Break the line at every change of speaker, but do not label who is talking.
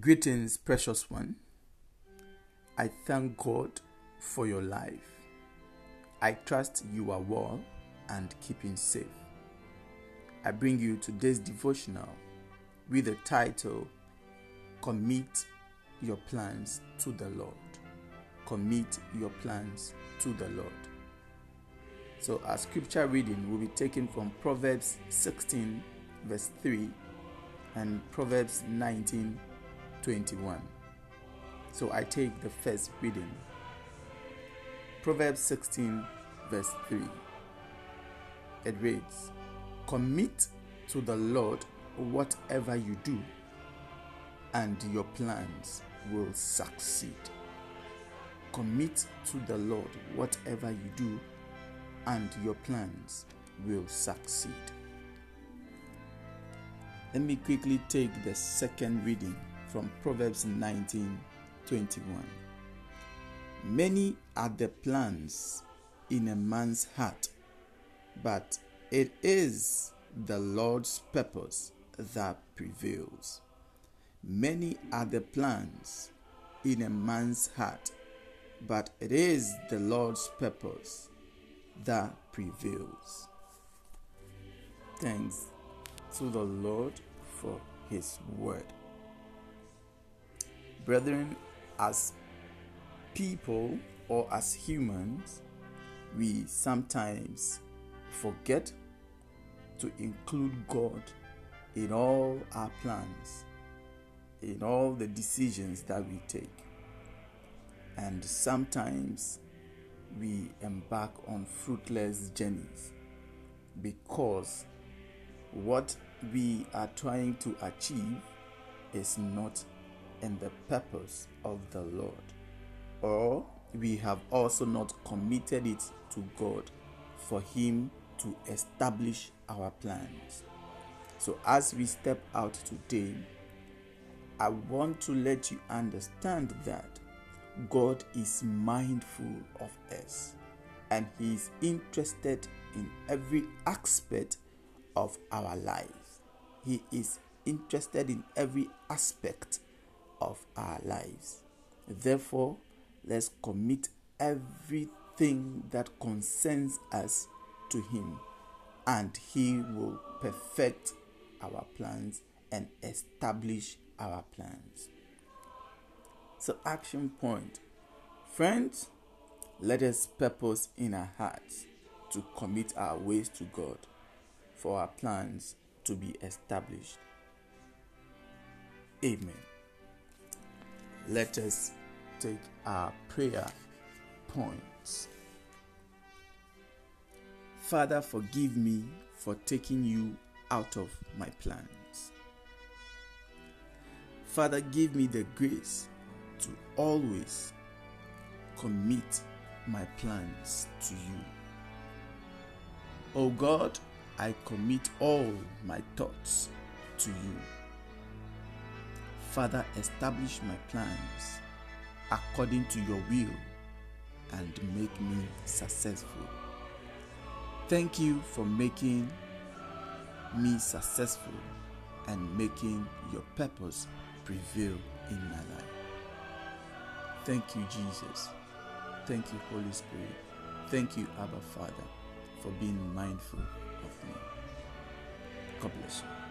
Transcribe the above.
Greetings, precious one. I thank God for your life. I trust you are well and keeping safe. I bring you today's devotional with the title Commit Your Plans to the Lord. Commit your plans to the Lord. So, our scripture reading will be taken from Proverbs 16, verse 3, and Proverbs 19, 21. So I take the first reading. Proverbs 16, verse 3. It reads Commit to the Lord whatever you do, and your plans will succeed. Commit to the Lord whatever you do, and your plans will succeed. Let me quickly take the second reading from Proverbs 19 21. Many are the plans in a man's heart, but it is the Lord's purpose that prevails. Many are the plans in a man's heart, but it is the Lord's purpose that prevails. Thanks to the Lord for his word. Brethren, as people or as humans, we sometimes forget to include God in all our plans, in all the decisions that we take. And sometimes we embark on fruitless journeys because what we are trying to achieve is not in the purpose of the Lord. Or we have also not committed it to God for Him to establish our plans. So, as we step out today, I want to let you understand that God is mindful of us and He is interested in every aspect of our lives. He is interested in every aspect of our lives. Therefore, let's commit everything that concerns us to Him, and He will perfect our plans and establish our plans. So, action point friends, let us purpose in our hearts to commit our ways to God for our plans to be established. Amen let us take our prayer points. Father, forgive me for taking you out of my plans. Father, give me the grace to always commit my plans to you. O oh God, I commit all my thoughts to you. Father, establish my plans according to your will and make me successful. Thank you for making me successful and making your purpose prevail in my life. Thank you, Jesus. Thank you, Holy Spirit. Thank you, Abba Father, for being mindful of me. God bless you.